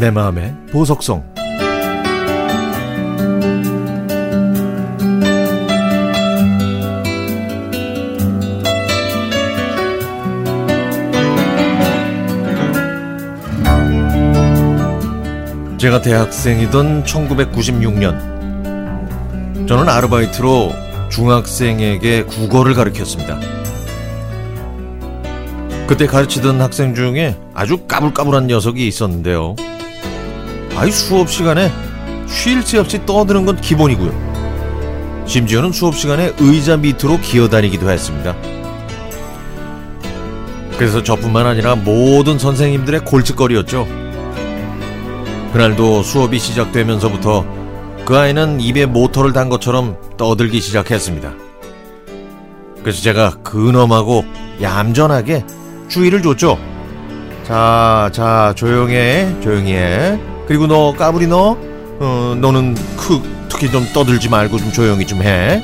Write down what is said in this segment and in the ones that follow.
내 마음의 보석성 제가 대학생이던 1996년 저는 아르바이트로 중학생에게 국어를 가르쳤습니다. 그때 가르치던 학생 중에 아주 까불까불한 녀석이 있었는데요. 아이 수업 시간에 쉴 새 없이 떠드는 건 기본이고요. 심지어는 수업 시간에 의자 밑으로 기어다니기도 했습니다. 그래서 저뿐만 아니라 모든 선생님들의 골칫거리였죠. 그날도 수업이 시작되면서부터 그 아이는 입에 모터를 단 것처럼 떠들기 시작했습니다. 그래서 제가 근엄하고 얌전하게 주의를 줬죠. 자, 자, 조용해, 조용히 해. 그리고 너, 까불이 너, 어, 너는 크, 특히 좀 떠들지 말고 좀 조용히 좀 해.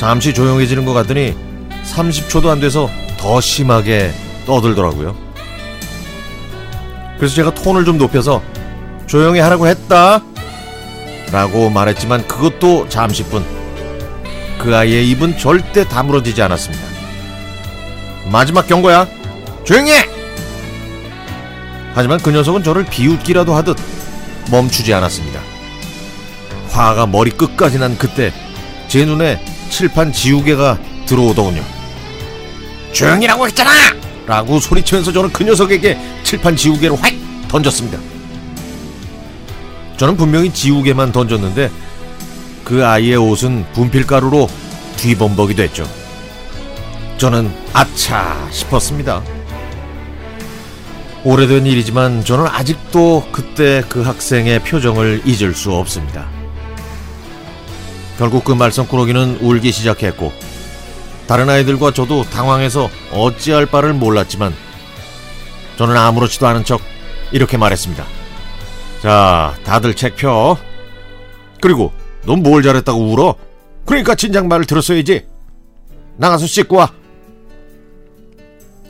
잠시 조용해지는 것 같더니 30초도 안 돼서 더 심하게 떠들더라고요. 그래서 제가 톤을 좀 높여서 조용히 하라고 했다. 라고 말했지만 그것도 잠시뿐. 그 아이의 입은 절대 다물어지지 않았습니다. 마지막 경고야. 조용히 해! 하지만 그 녀석은 저를 비웃기라도 하듯 멈추지 않았습니다. 화가 머리 끝까지 난 그때 제 눈에 칠판 지우개가 들어오더군요. 조용히라고 했잖아! 라고 소리치면서 저는 그 녀석에게 칠판 지우개를 확 던졌습니다. 저는 분명히 지우개만 던졌는데 그 아이의 옷은 분필가루로 뒤범벅이 됐죠. 저는 아차 싶었습니다. 오래된 일이지만 저는 아직도 그때 그 학생의 표정을 잊을 수 없습니다. 결국 그 말썽꾸러기는 울기 시작했고 다른 아이들과 저도 당황해서 어찌할 바를 몰랐지만 저는 아무렇지도 않은 척 이렇게 말했습니다. 자, 다들 책 펴. 그리고 넌 뭘 잘했다고 울어? 그러니까 진작 말을 들었어야지. 나가서 씻고 와.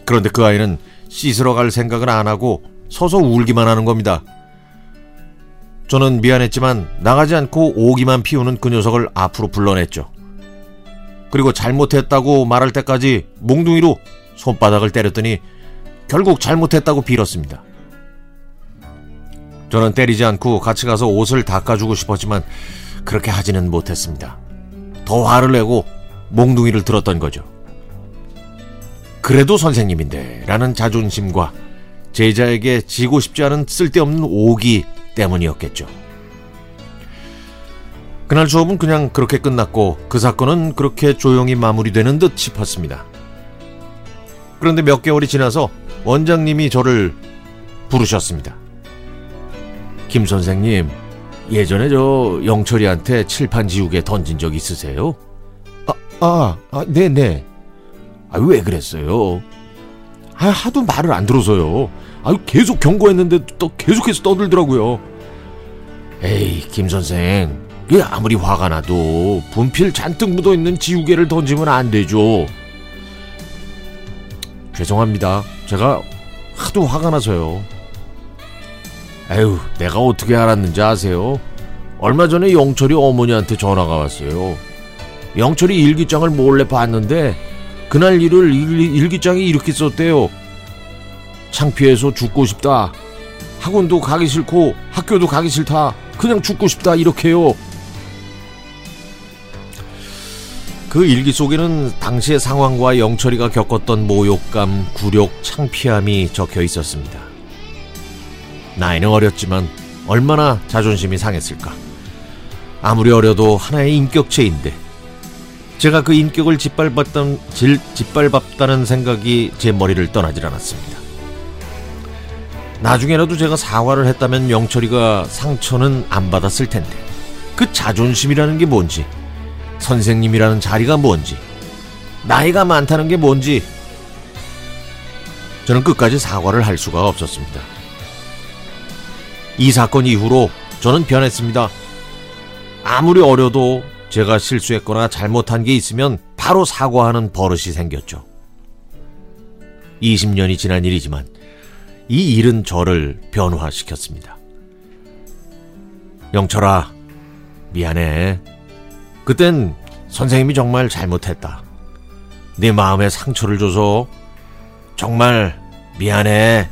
그런데 그 아이는 씻으러 갈 생각을 안 하고 서서 울기만 하는 겁니다. 저는 미안했지만 나가지 않고 오기만 피우는 그 녀석을 앞으로 불러냈죠. 그리고 잘못했다고 말할 때까지 몽둥이로 손바닥을 때렸더니 결국 잘못했다고 빌었습니다. 저는 때리지 않고 같이 가서 옷을 닦아주고 싶었지만 그렇게 하지는 못했습니다. 더 화를 내고 몽둥이를 들었던 거죠. 그래도 선생님인데 라는 자존심과 제자에게 지고 싶지 않은 쓸데없는 오기 때문이었겠죠. 그날 수업은 그냥 그렇게 끝났고 그 사건은 그렇게 조용히 마무리되는 듯 싶었습니다. 그런데 몇 개월이 지나서 원장님이 저를 부르셨습니다. 김 선생님, 예전에 저 영철이한테 칠판 지우개 던진 적 있으세요? 아, 아, 아 네네. 아, 왜 그랬어요? 아, 하도 말을 안 들어서요. 아, 계속 경고했는데 또 계속해서 떠들더라고요. 에이, 김 선생. 이 아무리 화가 나도 분필 잔뜩 묻어 있는 지우개를 던지면 안 되죠. 죄송합니다. 제가 하도 화가 나서요. 에휴, 내가 어떻게 알았는지 아세요? 얼마 전에 영철이 어머니한테 전화가 왔어요. 영철이 일기장을 몰래 봤는데 그날 일을 일, 기장에 이렇게 썼대요. 창피해서 죽고 싶다. 학원도 가기 싫고 학교도 가기 싫다. 그냥 죽고 싶다 이렇게요. 그 일기 속에는 당시의 상황과 영철이가 겪었던 모욕감, 굴욕, 창피함이 적혀 있었습니다. 나이는 어렸지만 얼마나 자존심이 상했을까. 아무리 어려도 하나의 인격체인데 제가 그 인격을 짓밟았던, 질, 짓밟았다는 생각이 제 머리를 떠나질 않았습니다. 나중에라도 제가 사과를 했다면 영철이가 상처는 안 받았을 텐데 그 자존심이라는 게 뭔지 선생님이라는 자리가 뭔지 나이가 많다는 게 뭔지 저는 끝까지 사과를 할 수가 없었습니다. 이 사건 이후로 저는 변했습니다. 아무리 어려도 제가 실수했거나 잘못한 게 있으면 바로 사과하는 버릇이 생겼죠. 20년이 지난 일이지만 이 일은 저를 변화시켰습니다. 영철아, 미안해. 그땐 선생님이 정말 잘못했다. 네 마음에 상처를 줘서 정말 미안해.